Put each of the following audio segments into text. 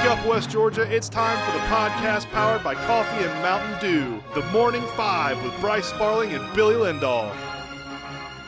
Wake up, West Georgia. It's time for the podcast powered by Coffee and Mountain Dew. The Morning Five with Bryce Sparling and Billy Lindahl.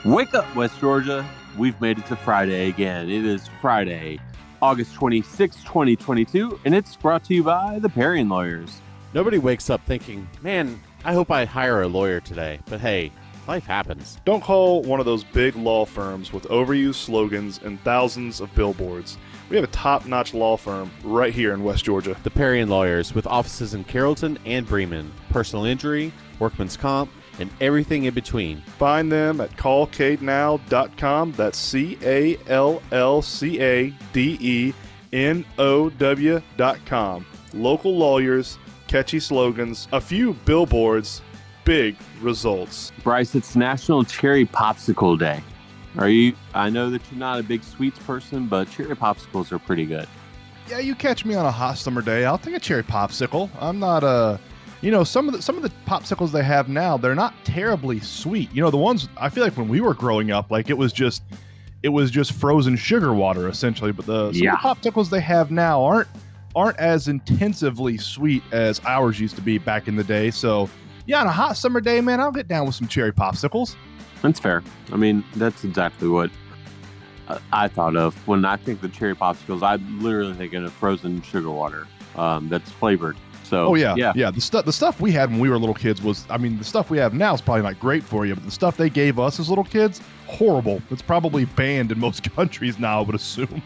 Wake up, West Georgia. We've made it to Friday again. It is Friday, August 26, 2022, and it's brought to you by the Parian Lawyers. Nobody wakes up thinking, man, I hope I hire a lawyer today. But hey, life happens. Don't call one of those big law firms with overused slogans and thousands of billboards. We have a top notch law firm right here in West Georgia. The Parian Lawyers, with offices in Carrollton and Bremen, personal injury, workman's comp, and everything in between. Find them at callcadenow.com. That's C A L L C A D E N O W.com. Local lawyers, catchy slogans, a few billboards, big results. Bryce, it's National Cherry Popsicle Day. Are you? I know that you're not a big sweets person, but cherry popsicles are pretty good. Yeah, you catch me on a hot summer day. I'll take a cherry popsicle. I'm not a, you know, some of the some of the popsicles they have now, they're not terribly sweet. You know, the ones I feel like when we were growing up, like it was just, it was just frozen sugar water essentially. But the, some Yeah. of the popsicles they have now aren't aren't as intensively sweet as ours used to be back in the day. So yeah, on a hot summer day, man, I'll get down with some cherry popsicles. That's fair. I mean, that's exactly what I- I thought of when I think the cherry popsicles. I'm literally thinking of frozen sugar water um, that's flavored. So, Oh yeah, yeah, yeah. The stuff the stuff we had when we were little kids was, I mean, the stuff we have now is probably not great for you, but the stuff they gave us as little kids, horrible. It's probably banned in most countries now. I would assume.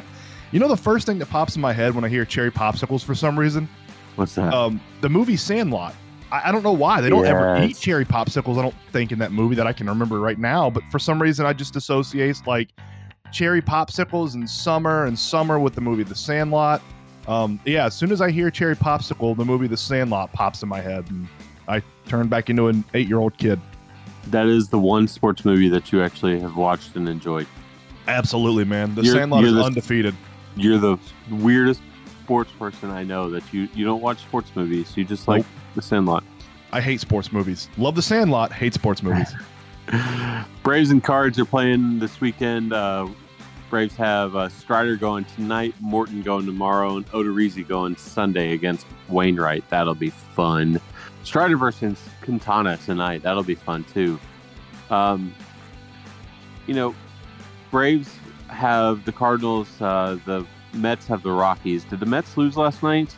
you know, the first thing that pops in my head when I hear cherry popsicles for some reason, What's that? um, the movie Sandlot. I, I don't know why they don't ever eat cherry popsicles. I don't think in that movie that I can remember right now, but for some reason I just associate like cherry popsicles and summer and summer with the movie The Sandlot. Um, yeah, as soon as I hear cherry popsicle, the movie The Sandlot pops in my head, and I turn back into an eight-year-old kid. that is the one sports movie that you actually have watched and enjoyed. Absolutely, man. The You're- Sandlot you're is the- undefeated. You're the weirdest sports person I know that you you don't watch sports movies. You just like The Sandlot. I hate sports movies. Love The Sandlot. Hate sports movies. Braves and Cards are playing this weekend. Uh, Braves have uh, Strider going tonight, Morton going tomorrow, and Odorizzi going Sunday against Wainwright. That'll be fun. Strider versus Quintana tonight. That'll be fun too. Um, you know, Braves have the Cardinals. Uh, the Mets have the Rockies. Did the Mets lose last night?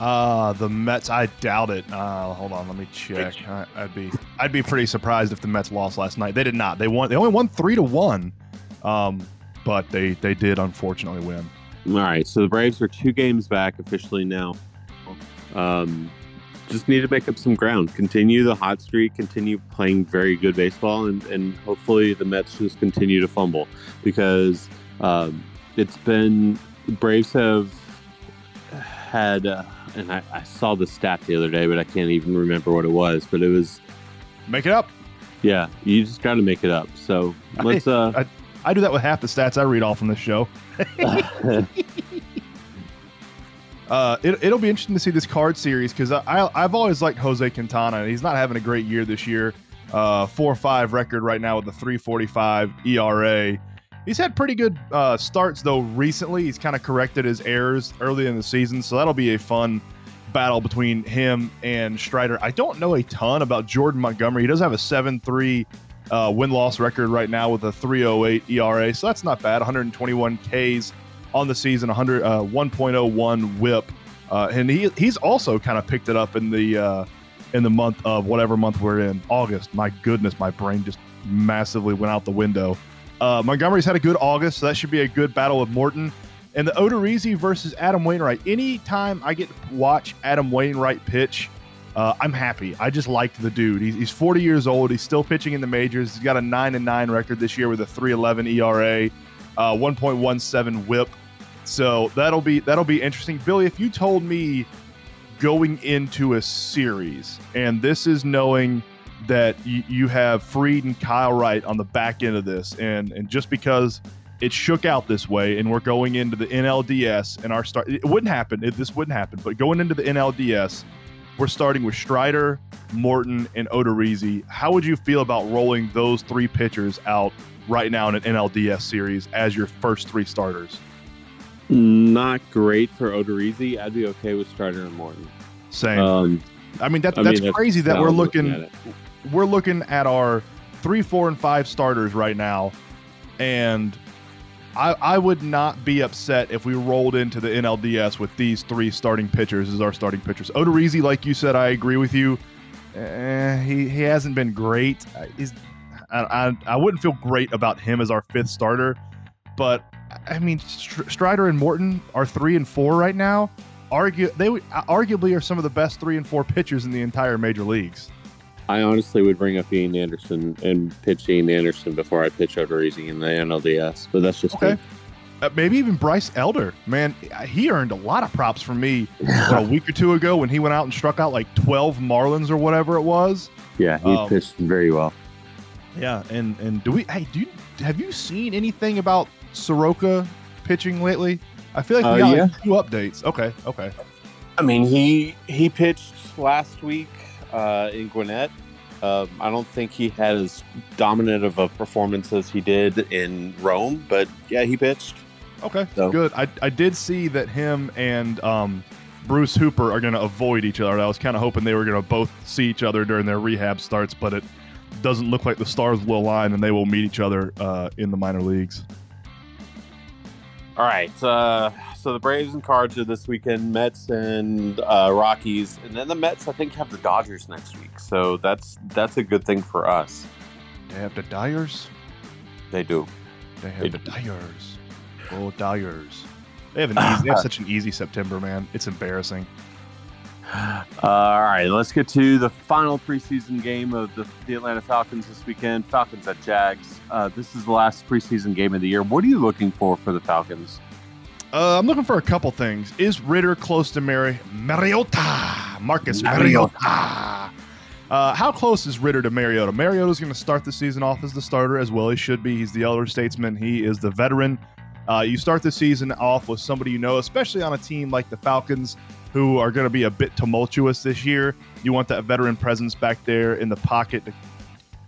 Uh the Mets. I doubt it. Uh, hold on, let me check. I, I'd be I'd be pretty surprised if the Mets lost last night. They did not. They won. They only won three to one, um, but they they did unfortunately win. All right, so the Braves are two games back officially now. Um, just need to make up some ground, continue the hot streak, continue playing very good baseball, and, and hopefully the Mets just continue to fumble because um, it's been the Braves have had, uh, and I, I saw the stat the other day, but I can't even remember what it was. But it was, Make it up. yeah, you just got to make it up. So let's. Uh, I do that with half the stats I read off from this show. Uh, it, it'll be interesting to see this card series because I, I, I've always liked Jose Quintana. And he's not having a great year this year. Uh, four five record right now with a 345 ERA. He's had pretty good uh, starts though recently. He's kind of corrected his errors early in the season, so that'll be a fun battle between him and Strider. I don't know a ton about Jordan Montgomery. He does have a 7 3 uh, win loss record right now with a 308 ERA, so that's not bad. 121 Ks on the season, 100 uh, 1.01 WHIP, uh, and he he's also kind of picked it up in the uh, in the month of whatever month we're in, August. My goodness, my brain just massively went out the window. Uh, Montgomery's had a good August, so that should be a good battle with Morton. And the Odorizzi versus Adam Wainwright. Anytime I get to watch Adam Wainwright pitch, uh, I'm happy. I just liked the dude. He's, he's 40 years old. He's still pitching in the majors. He's got a nine and nine record this year with a 3.11 ERA, uh, 1.17 WHIP. So that'll be that'll be interesting. Billy, if you told me going into a series, and this is knowing that you, you have Fried and Kyle Wright on the back end of this, and and just because it shook out this way, and we're going into the NLDS, and our start, it wouldn't happen. It, this wouldn't happen. But going into the NLDS, we're starting with Strider, Morton, and Odorizzi. How would you feel about rolling those three pitchers out right now in an NLDS series as your first three starters? Not great for Odorizzi. I'd be okay with Strider and Morton. Same. Um, I mean, that, I that's mean, that's crazy that we're looking. We're looking at our three, four, and five starters right now, and I I would not be upset if we rolled into the NLDS with these three starting pitchers as our starting pitchers. Odorizzi, like you said, I agree with you. Eh, he he hasn't been great. I, I I wouldn't feel great about him as our fifth starter, but I mean Strider and Morton are three and four right now. Argue they would- arguably are some of the best three and four pitchers in the entire major leagues. I honestly would bring up Ian Anderson and pitch Ian Anderson before I pitch Odorizzi in the NLDS, but that's just Okay. Uh, maybe even Bryce Elder, man, he earned a lot of props from me what, a week or two ago when he went out and struck out like twelve Marlins or whatever it was. yeah, he Um, pitched very well. Yeah, and and do we? Hey, do you, have you seen anything about Soroka pitching lately? I feel like we Uh, got yeah. a few updates. Okay, okay. I mean, he he pitched last week uh, in Gwinnett. Um, I don't think he had as dominant of a performance as he did in Rome, but yeah, he pitched. Okay, So- good. I, I did see that him and um, Bruce Hooper are going to avoid each other. I was kind of hoping they were going to both see each other during their rehab starts, but it doesn't look like the stars will align and they will meet each other uh, in the minor leagues. All right. Uh, so the Braves and Cards are this weekend, Mets and uh, Rockies, and then the Mets I think have the Dodgers next week. So that's that's a good thing for us. They have the Dyers. They do. They have They the do. Dyers. Oh, Dyers. They have an easy, they have such an easy September, man. It's embarrassing. Uh, all right, let's get to the final preseason game of the, the Atlanta Falcons this weekend. Falcons at Jags. Uh, this is the last preseason game of the year. What are you looking for for the Falcons? Uh, I'm looking for a couple things. Is Ridder close to Mary Mariota? Marcus Mariota. Mariota. Uh, how close is Ridder to Mariota? Mariota's going to start the season off as the starter, as well he should be. He's the elder statesman. He is the veteran. Uh, you start the season off with somebody you know, especially on a team like the Falcons, who are going to be a bit tumultuous this year. You want that veteran presence back there in the pocket to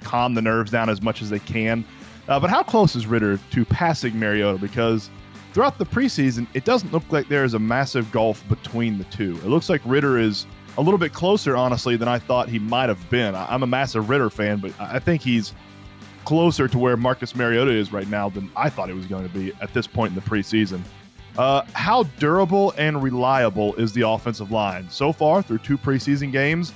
calm the nerves down as much as they can. Uh, but how close is Ridder to passing Mariota? Because throughout the preseason, it doesn't look like there is a massive gulf between the two. It looks like Ridder is a little bit closer, honestly, than I thought he might have been. I'm a massive Ridder fan, but I think he's closer to where Marcus Mariota is right now than I thought he was going to be at this point in the preseason. Uh, how durable and reliable is the offensive line? So far, through two preseason games,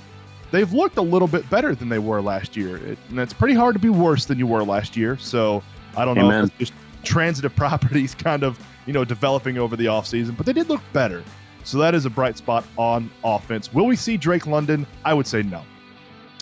they've looked a little bit better than they were last year. It, and it's pretty hard to be worse than you were last year. So I don't know if it's just transitive properties kind of, you know, developing over the offseason, but they did look better. So that is a bright spot on offense. Will we see Drake London? I would say no.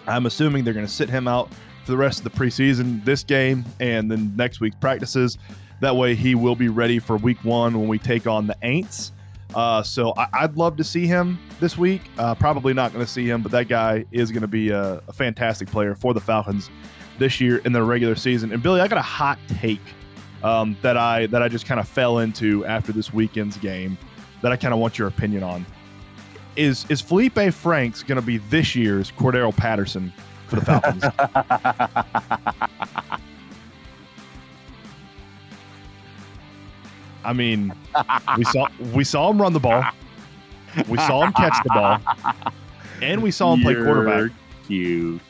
I'm assuming they're going to sit him out for the rest of the preseason, this game, and then next week's practices. That way, he will be ready for week one when we take on the Aints. Uh, so I- I'd love to see him this week. Uh, probably not going to see him, but that guy is going to be a, a fantastic player for the Falcons this year in the regular season. And Billy, I got a hot take um, that I that I just kind of fell into after this weekend's game that I kind of want your opinion on. Is is Felipe Franks going to be this year's Cordarrelle Patterson for the Falcons? I mean, we saw we saw him run the ball, we saw him catch the ball, and we saw him play quarterback. Cute.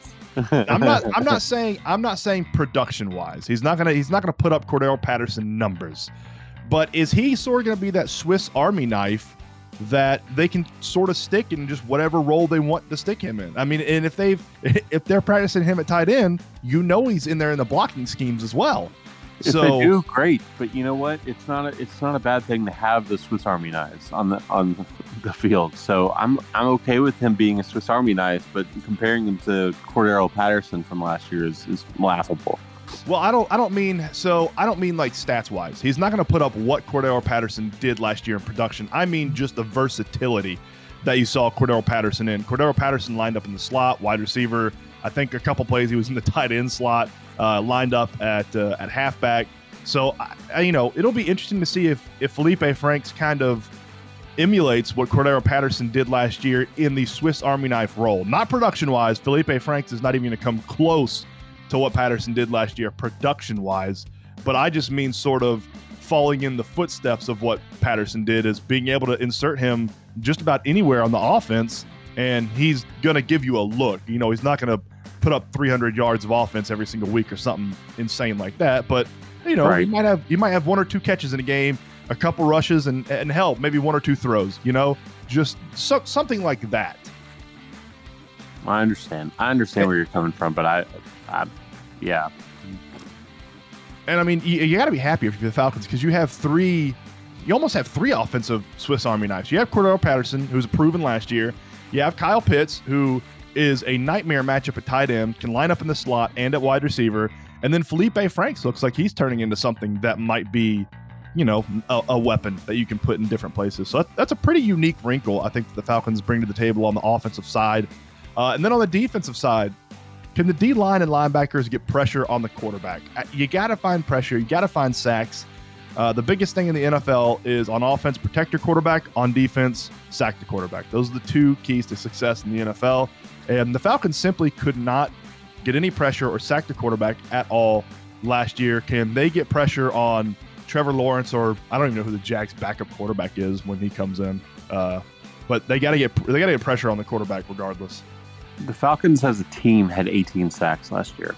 I'm not I'm not saying I'm not saying production wise. He's not gonna he's not gonna put up Cordarrelle Patterson numbers. But is he sort of gonna be that Swiss Army knife that they can sort of stick in just whatever role they want to stick him in? I mean, and if they've if they're practicing him at tight end, you know he's in there in the blocking schemes as well. If so they do, great. But you know what? It's not a it's not a bad thing to have the Swiss Army knives on the on the field. So I'm I'm okay with him being a Swiss Army knife, but comparing him to Cordarrelle Patterson from last year is, is laughable. Well, I don't. I don't mean so. I don't mean like stats wise. He's not going to put up what Cordarrelle Patterson did last year in production. I mean just the versatility that you saw Cordarrelle Patterson in. Cordarrelle Patterson lined up in the slot, wide receiver. I think a couple plays he was in the tight end slot, uh, lined up at uh, at halfback. So I, I- you know it'll be interesting to see if if Felipe Franks kind of emulates what Cordarrelle Patterson did last year in the Swiss Army knife role. Not production wise. Felipe Franks is not even going to come close to what Patterson did last year production wise, but I just mean sort of falling in the footsteps of what Patterson did is being able to insert him just about anywhere on the offense, and he's going to give you a look. You know, he's not going to put up 300 yards of offense every single week or something insane like that, but you know, Right. you might have you might have one or two catches in a game, a couple rushes, and and help maybe one or two throws. You know, just so, something like that. I understand. I understand where you're coming from, but I, I yeah, And I mean, you, you got to be happy if you're the Falcons because you have three, you almost have three offensive Swiss Army knives. You have Cordarrelle Patterson, who's proven last year. You have Kyle Pitts, who is a nightmare matchup at tight end, can line up in the slot and at wide receiver. And then Felipe Franks looks like he's turning into something that might be, you know, a, a weapon that you can put in different places. So that, that's a pretty unique wrinkle I think that the Falcons bring to the table on the offensive side. Uh, and then on the defensive side, can the D line and linebackers get pressure on the quarterback? Uh, You got to find pressure. You got to find sacks. Uh, the biggest thing in the NFL is on offense, protect your quarterback. On defense, sack the quarterback. Those are the two keys to success in the NFL. And the Falcons simply could not get any pressure or sack the quarterback at all last year. Can they get pressure on Trevor Lawrence or I don't even know who the Jags' backup quarterback is when he comes in? Uh, but they got to get they got to get pressure on the quarterback regardless. the Falcons as a team had 18 sacks last year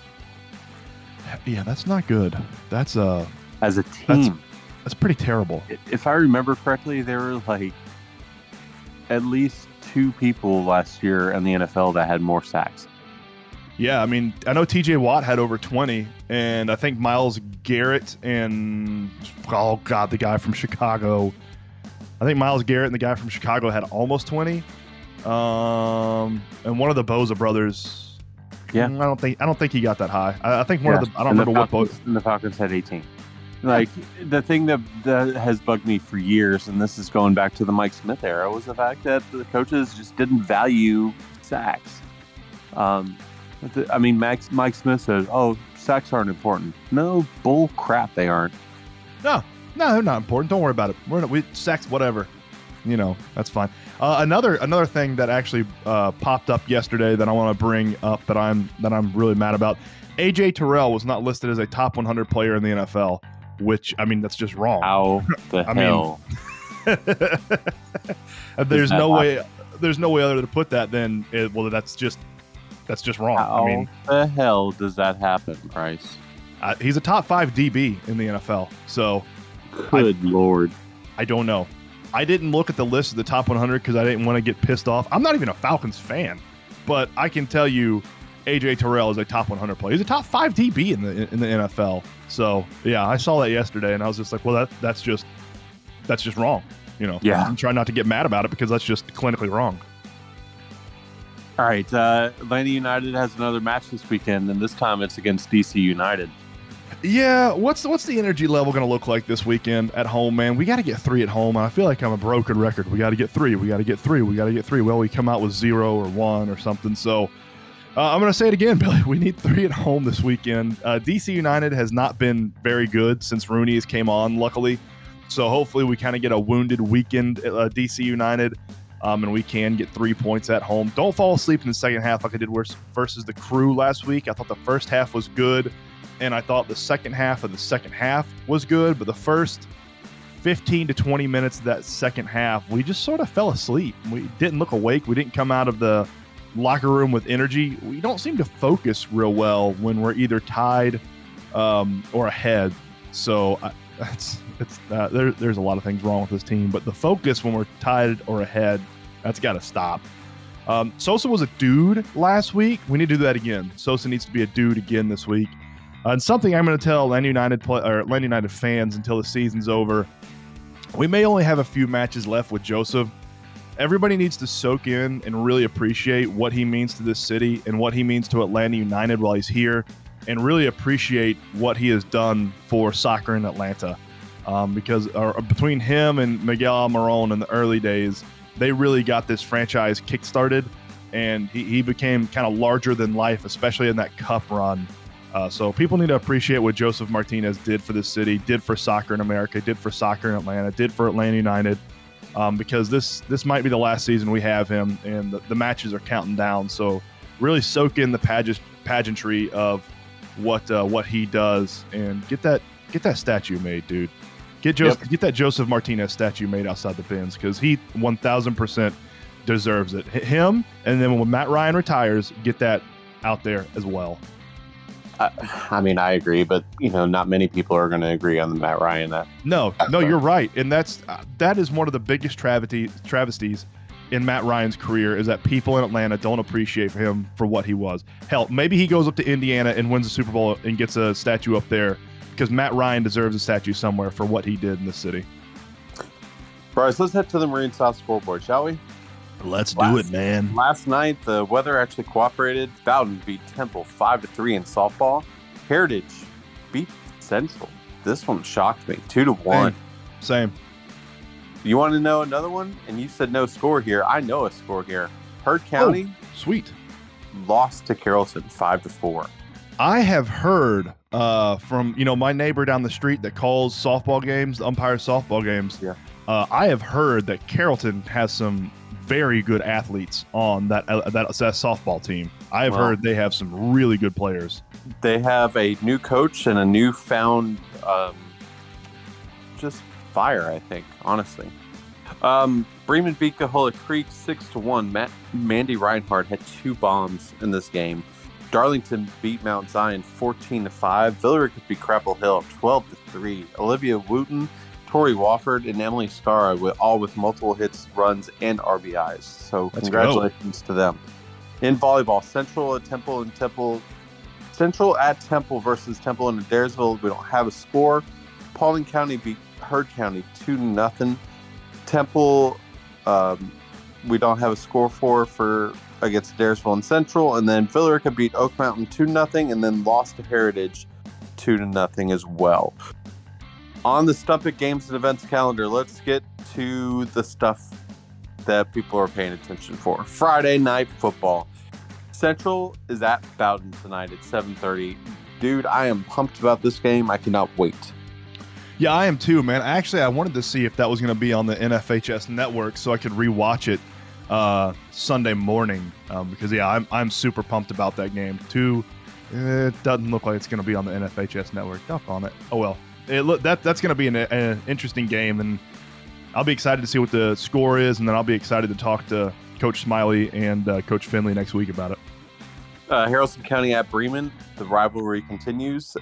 Yeah, that's not good. That's uh as a team. That's pretty terrible. if I remember correctly, there were like at least two people last year in the NFL that had more sacks. Yeah, I mean, I know TJ Watt had over 20, and I think Myles Garrett and, oh, God, the guy from Chicago. I think Myles Garrett and the guy from Chicago had almost 20. Um, and one of the Bosa brothers. Yeah. I don't think I don't think he got that high. I, I think one Yeah, of the I don't and remember the what Falcons, both. and the Falcons had 18. Like the thing that that has bugged me for years, and this is going back to the Mike Smith era, was the fact that the coaches just didn't value sacks. Um, I mean, Max, Mike Smith says, "Oh, sacks aren't important." No, bull crap, they aren't. No, no, they're not important. Don't worry about it. We're not, we sex whatever. You know, that's fine. Uh, another another thing that actually uh, popped up yesterday that I want to bring up that I'm that I'm really mad about. AJ Terrell was not listed as a top 100 player in the NFL, which I mean that's just wrong. How the I mean, hell? there's no way there's no way other to put that than it, well that's just that's just wrong. How I mean, the hell does that happen, Bryce? uh, he's a top five DB in the NFL, so Good lord. I don't know. I didn't look at the list of the top 100 because I didn't want to get pissed off. I'm not even a Falcons fan, but I can tell you, AJ Terrell is a top 100 player. He's a top five DB in the in the NFL. So yeah, I saw that yesterday, and I was just like, well, that that's just that's just wrong. You know, Yeah. I'm trying not to get mad about it because that's just clinically wrong. All right, uh, Atlanta United has another match this weekend, and this time it's against DC United. Yeah, what's what's the energy level going to look like this weekend at home, man? We got to get three at home. and I feel like I'm a broken record. We got to get three. We got to get three. We got to get three. Well, we come out with zero or one or something. So uh, I'm going to say it again, Billy. We need three at home this weekend. Uh, DC United has not been very good since Rooney has came on, luckily. So hopefully we kind of get a wounded weekend at uh, DC United. Um, and we can get three points at home. Don't fall asleep in the second half like I did versus the crew last week. I thought the first half was good and I thought the second half of the second half was good, but the first 15 to 20 minutes of that second half, we just sort of fell asleep. We didn't look awake. We didn't come out of the locker room with energy. We don't seem to focus real well when we're either tied um, or ahead. So I, that's it's uh, there, there's a lot of things wrong with this team, but the focus when we're tied or ahead, that's got to stop. Um, Sosa was a dude last week. We need to do that again. Sosa needs to be a dude again this week. Uh, and something I'm going to tell Atlanta United play, or Atlanta United fans until the season's over. We may only have a few matches left with Josef. Everybody needs to soak in and really appreciate what he means to this city and what he means to Atlanta United while he's here, and really appreciate what he has done for soccer in Atlanta. Um, because uh, between him and Miguel Almiron in the early days, they really got this franchise kickstarted, and he, he became kind of larger than life, especially in that cup run. Uh, so people need to appreciate what Josef Martinez did for this city, did for soccer in America, did for soccer in Atlanta, did for Atlanta United, um, because this this might be the last season we have him, and the, the matches are counting down. So really soak in the pageant, pageantry of what uh, what he does, and get that get that statue made, dude. Get Josef, get that Josef Martinez statue made outside the Benz because he 1000% deserves it. Him, and then when Matt Ryan retires, get that out there as well. I, I mean, I agree, but you know, not many people are going to agree on the Matt Ryan. That No, no, you're right, and that's uh, that is one of the biggest travesty, travesties in Matt Ryan's career is that people in Atlanta don't appreciate him for what he was. Hell, maybe he goes up to Indiana and wins the Super Bowl and gets a statue up there because Matt Ryan deserves a statue somewhere for what he did in the city. Bryce, let's head to the Marine South scoreboard, shall we? Let's do it, man. Last night, the weather actually cooperated. Bowden beat Temple five to three in softball. Heritage beat Central. This one shocked me, two to one. Same. You want to know another one? And you said no score here. I know a score here. Heard County Sweet. lost to Carrollton five to four. I have heard uh, from you know my neighbor down the street that calls softball games, umpires softball games. Yeah. Uh, I have heard that Carrollton has some very good athletes on that uh, that, that softball team. I have Wow. heard they have some really good players. They have a new coach and a newfound um, just fire. I think honestly. Um, Bremen beat Cahola Creek six to one. Matt, Mandy Reinhardt had two bombs in this game. Darlington beat Mount Zion fourteen to five. Villa Rica beat Chapel Hill twelve to three. Olivia Wooten, Tori Wofford, and Emily Scara with all with multiple hits, runs, and RBIs. So Let's congratulations to them. In volleyball, Central at Temple and Temple Central at Temple versus Temple in Adairsville. We don't have a score. Paulding County beat Heard County two nothing. Temple, um, we don't have a score for for against Adairsville and Central, and then Villa Rica beat Oak Mountain two nothing, and then lost to Heritage two to nothing as well. On the Stump It Games and Events calendar, let's get to the stuff that people are paying attention for. Friday night football. Central is at Bowden tonight at 7:30. Dude, I am pumped about this game. I cannot wait. Yeah, I am too, man. Actually, I wanted to see if that was going to be on the NFHS network so I could rewatch it uh, Sunday morning um, because yeah, I'm I'm super pumped about that game. Two, it doesn't look like it's going to be on the NFHS network. Duck on it. Oh well, it look that that's going to be an, an interesting game, and I'll be excited to see what the score is, and then I'll be excited to talk to Coach Smiley and uh, Coach Finley next week about it. Uh, Haralson County at Bremen. The rivalry continues.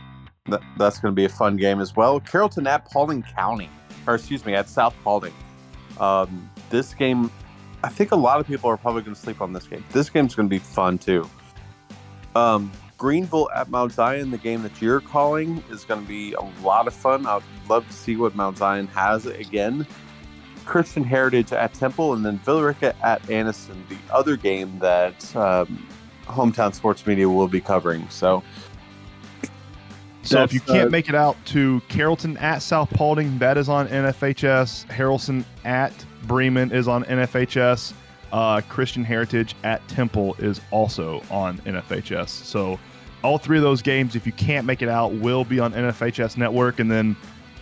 That, that's going to be a fun game as well. Carrollton at Paulding County, or excuse me, at South Paulding. Um, this game, I think a lot of people are probably going to sleep on this game. This game's going to be fun too. Um, Greenville at Mount Zion, the game that you're calling, is going to be a lot of fun. I'd love to see what Mount Zion has again. Christian Heritage at Temple, and then Villa Rica at Anniston, the other game that um, Hometown Sports Media will be covering. So, So if you can't uh, make it out to Carrollton at South Paulding, that is on NFHS. Haralson at Bremen is on NFHS. Uh, Christian Heritage at Temple is also on NFHS. So all three of those games, if you can't make it out, will be on NFHS Network, and then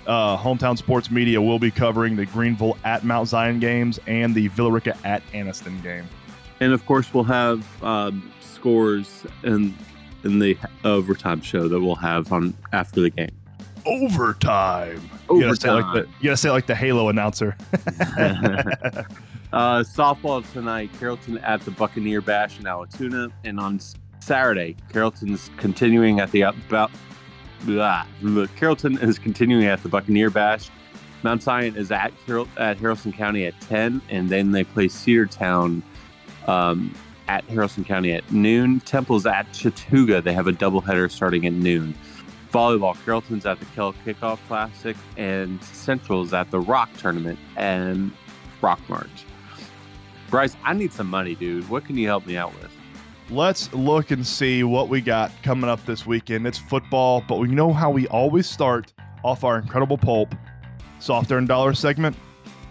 uh, Hometown Sports Media will be covering the Greenville at Mount Zion games and the Villa Rica at Anniston game. and of course, we'll have um, scores in in the overtime show that we'll have on after the game. Overtime. You gotta, say like the, you gotta say like the Halo announcer. Uh, softball tonight, Carrollton at the Buccaneer Bash in Allatoona, and on Saturday, Carrollton's continuing at the about. Blah. Carrollton is continuing at the Buccaneer Bash. Mount Zion is at Carroll, at Harrison County at ten, and then they play Cedartown um, at Harrison County at noon. Temple's at Chattooga. They have a doubleheader starting at noon. Volleyball, Carrollton's at the Kell Kickoff Classic, and Central's at the Rock Tournament and Rock March. Bryce, I need some money, dude. What can you help me out with? let's look and see what we got coming up this weekend. It's football, but we know how we always start off our incredible pulp, soft earned dollar segment.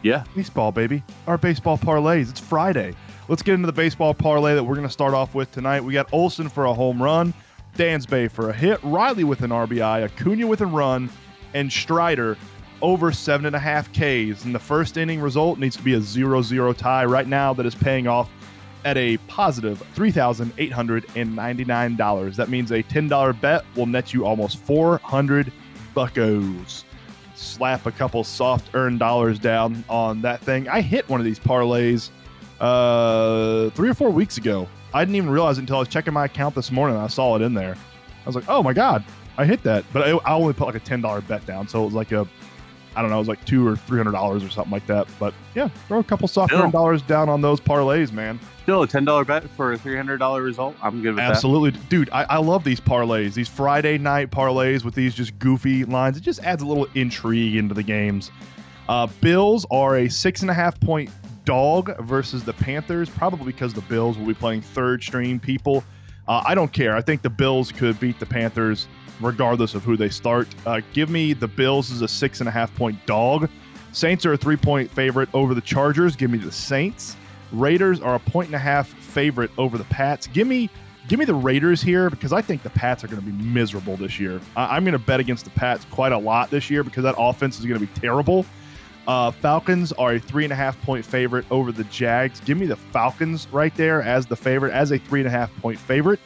Yeah. Baseball, baby. Our baseball parlays. It's Friday. Let's get into the baseball parlay that we're going to start off with tonight. We got Olson for a home run, Dansby for a hit, Riley with an RBI, Acuna with a run, and Strider over seven and a half Ks. And the first inning result needs to be a 0 0 tie right now that is paying off at a positive $3,899. That means a $10 bet will net you almost 400 buckos. slap a couple soft earned dollars down on that thing. I hit one of these parlays uh, three or four weeks ago. I didn't even realize until I was checking my account this morning. I saw it in there. I was like, oh my god, I hit that. But I, I only put like a ten dollar bet down, so it was like a, I don't know, it was like two or three hundred dollars or something like that. But yeah, throw a couple soft earned dollars down on those parlays, man. Still a ten dollar bet for a three hundred dollar result. I'm good with Absolutely, dude. I, I love these parlays, these Friday night parlays with these just goofy lines. It just adds a little intrigue into the games. Uh, Bills are a six and a half point dog versus the Panthers, probably because the Bills will be playing third string people. Uh, I don't care. I think the Bills could beat the Panthers regardless of who they start. Uh, give me the Bills as a six and a half point dog. Saints are a three point favorite over the Chargers. Give me the Saints. Raiders are a point and a half favorite over the Pats. Give me give me the Raiders here because I think the Pats are going to be miserable this year. I, am going to bet against the Pats quite a lot this year because that offense is going to be terrible. Uh, Falcons are a three and a half point favorite over the Jags. Give me the Falcons right there as the favorite, as a three and a half point favorite.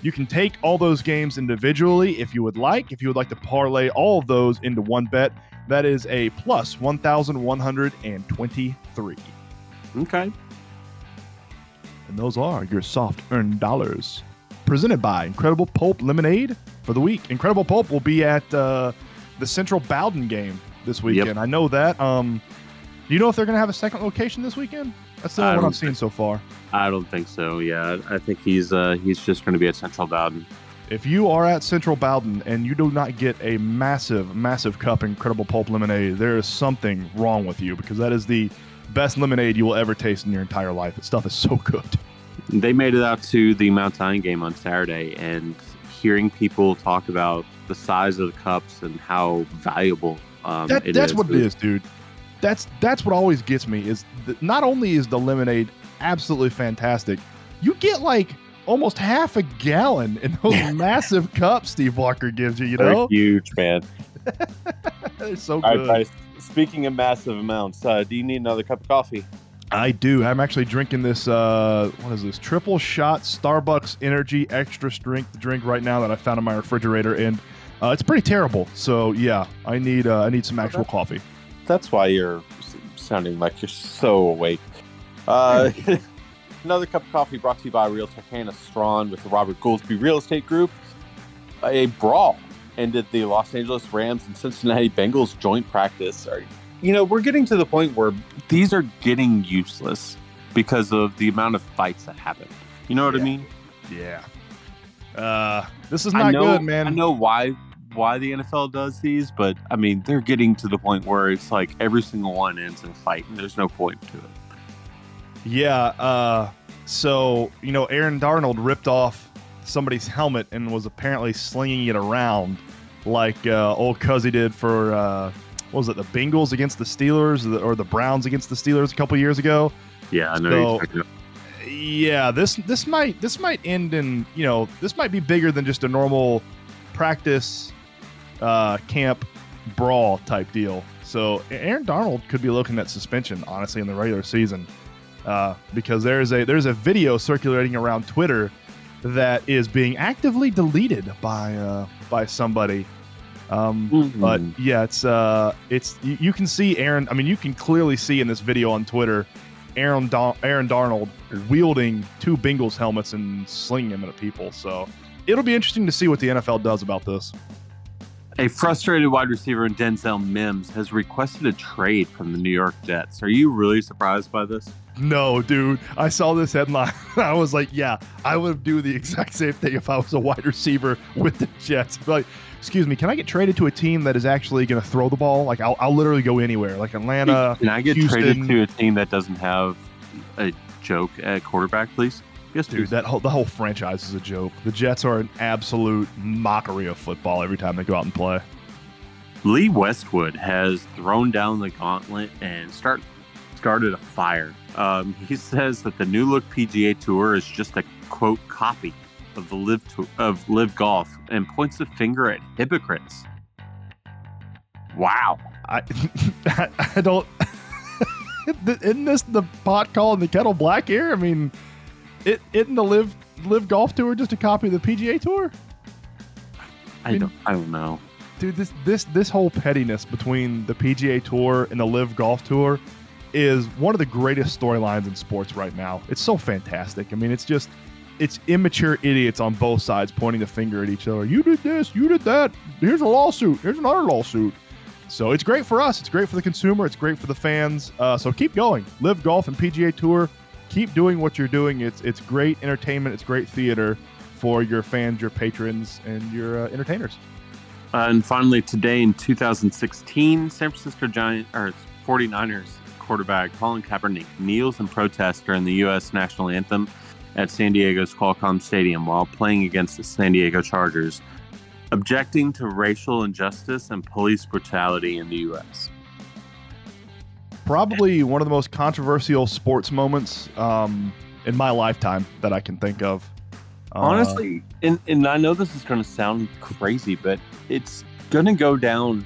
You can take all those games individually if you would like. If you would like to parlay all of those into one bet, that is a plus 1,123. Okay. And those are your soft earned dollars. Presented by Incredible Pulp Lemonade for the week. Incredible Pulp will be at uh, the Central Bowden game this weekend. I know that. Um, do you know if they're going to have a second location this weekend? That's the I one I've seen so far. I don't think so. Yeah, I think he's uh he's just going to be at Central Bowden. If you are at Central Bowden and you do not get a massive, massive cup Incredible Pulp Lemonade, there is something wrong with you because that is the best lemonade you will ever taste in your entire life. That stuff is so good. They made it out to the Mount Zion game on Saturday, and hearing people talk about the size of the cups and how valuable um, That, that's is what it is, dude. That's that's what always gets me is that not only is the lemonade absolutely fantastic, you get like almost half a gallon in those massive cups Steve Walker gives you. You They're know, huge, man. they're so good. Bryce. Speaking of massive amounts, uh, do you need another cup of coffee? I do. I'm actually drinking this. Uh, what is this? Triple shot Starbucks Energy Extra Strength drink right now that I found in my refrigerator, and uh, it's pretty terrible. So yeah, I need uh, I need some actual coffee. That's why you're sounding like you're so awake. Uh, another cup of coffee brought to you by Realtor Hannah Strawn with the Robert Goolsby Real Estate Group. A brawl ended the Los Angeles Rams and Cincinnati Bengals joint practice. Are- You know, we're getting to the point where these are getting useless because of the amount of fights that happen. You know what I mean? Yeah. Uh, this is not know, good, man. I know why why the NFL does these, but I mean they're getting to the point where it's like every single one ends in a fight, and there's no point to it. Yeah. Uh, so you know, Aaron Donald ripped off somebody's helmet and was apparently slinging it around like uh, old Cuzzy did for uh, what was it, the Bengals against the Steelers or the, or the Browns against the Steelers a couple years ago. Yeah, I know. So- you're talking about- Yeah, this this might this might end in you know this might be bigger than just a normal practice uh, camp brawl type deal. So Aaron Donald could be looking at suspension honestly in the regular season uh, because there's a there's a video circulating around Twitter that is being actively deleted by uh, by somebody. Um, but Mhm. yeah, it's uh, it's you, you can see Aaron. I mean, you can clearly see in this video on Twitter, Aaron Dar- Aaron Donald wielding two Bengals helmets and slinging them at people. So it'll be interesting to see what the NFL does about this. A frustrated wide receiver in Denzel Mims has requested a trade from the New York Jets. Are you really surprised by this? No, dude, I saw this headline. I was like, yeah, I would do the exact same thing if I was a wide receiver with the Jets. Like, excuse me, can I get traded to a team that is actually going to throw the ball? Like, I'll, I'll literally go anywhere, like Atlanta. Can I get Houston- traded to a team that doesn't have a joke at quarterback, please? Yes, Dude, that whole the whole franchise is a joke. The Jets are an absolute mockery of football every time they go out and play. Lee Westwood has thrown down the gauntlet and start started a fire. Um, he says that the new look PGA Tour is just a quote copy of the live to- of LIV Golf and points the finger at hypocrites. Wow. I I don't. Isn't this the pot calling the kettle black here? I mean, it isn't the live LIV Golf tour just a copy of the PGA tour? I mean- don't I don't know. dude, this this this whole pettiness between the PGA Tour and the LIV Golf Tour is one of the greatest storylines in sports right now. It's so fantastic. I mean, it's just it's immature idiots on both sides pointing the finger at each other. You did this, you did that. Here's a lawsuit. Here's another lawsuit. So it's great for us. It's great for the consumer. It's great for the fans. Uh, so keep going. LIV Golf and PGA Tour. Keep doing what you're doing. It's it's great entertainment. It's great theater for your fans, your patrons, and your uh, entertainers. Uh, and finally, today in 2016, San Francisco Giant or 49ers quarterback Colin Kaepernick kneels in protest during the U.S. national anthem at San Diego's Qualcomm Stadium while playing against the San Diego Chargers, objecting to racial injustice and police brutality in the U.S. Probably one of the most controversial sports moments um, in my lifetime that I can think of. Uh, Honestly, and, and I know this is going to sound crazy, but it's going to go down.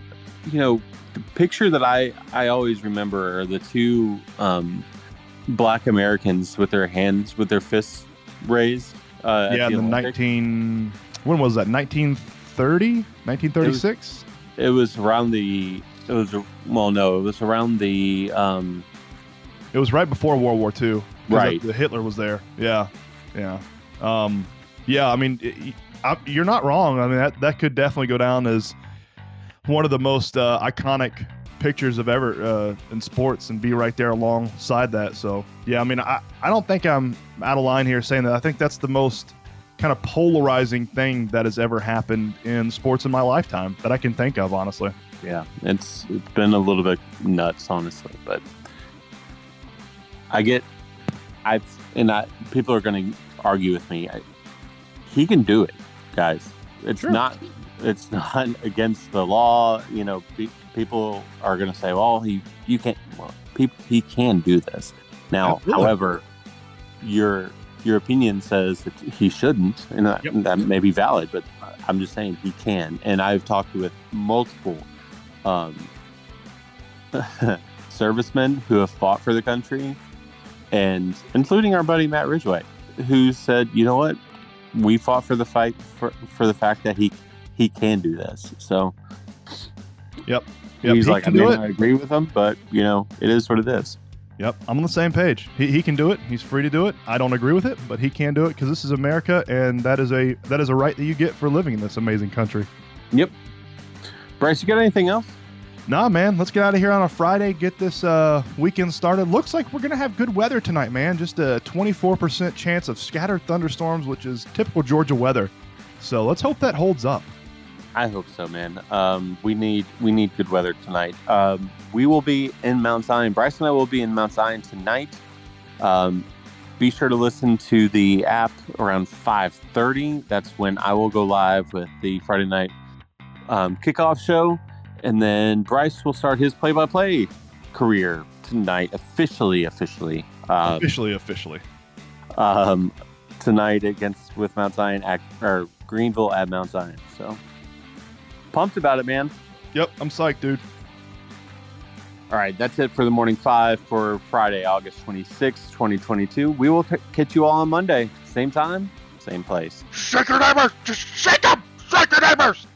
You know, the picture that I I always remember are the two um, black Americans with their hands with their fists raised. Uh, yeah, the, the 19 when was that? 1930, 1936. It was, it was around the. It was well, no, it was around the. Um, it was right before World War II. Right, the Hitler was there. Yeah, yeah, um, yeah. I mean, it, I, you're not wrong. I mean, that that could definitely go down as one of the most uh, iconic pictures of ever uh, in sports and be right there alongside that. So yeah, I mean, I, I don't think I'm out of line here saying that. I think that's the most kind of polarizing thing that has ever happened in sports in my lifetime that I can think of, honestly. Yeah, it's it's been a little bit nuts, honestly, but I get, I've and I people are going to argue with me. I, he can do it, guys. It's sure. not it's not against the law. You know, pe- people are going to say, "Well, he you can't." Well, he can do this. Now, Absolutely. however, your your opinion says that he shouldn't, and that, yep. that, may be valid. But uh, I'm just saying he can. And I've talked with multiple um, servicemen who have fought for the country, and including our buddy Matt Ridgway, who said, "You know what? We fought for the fight for for the fact that he he can do this. So, yep. yep. He's he like, I mean, I agree with him, but you know, it is what it is. Yep, I'm on the same page. He, he can do it. He's free to do it. I don't agree with it, but he can do it because this is America, and that is a that is a right that you get for living in this amazing country. Yep. Bryce, you got anything else? Nah, man. Let's get out of here on a Friday. Get this uh, weekend started. Looks like we're gonna have good weather tonight, man. Just a 24% chance of scattered thunderstorms, which is typical Georgia weather. So let's hope that holds up. I hope so, man. Um, we need we need good weather tonight. Um, we will be in Mount Zion. Bryce and I will be in Mount Zion tonight. Um, be sure to listen to the app around 5.30 that's when i will go live with the friday night um, kickoff show and then bryce will start his play-by-play career tonight officially officially um, officially officially um, tonight against with mount zion at, or greenville at mount zion so pumped about it, man. Yep, I'm psyched, dude. All right, that's it for the morning five for Friday, August 26, 2022. We will t- catch you all on Monday. Same time, same place. Shake your neighbors! Just shake them! Shake your neighbors!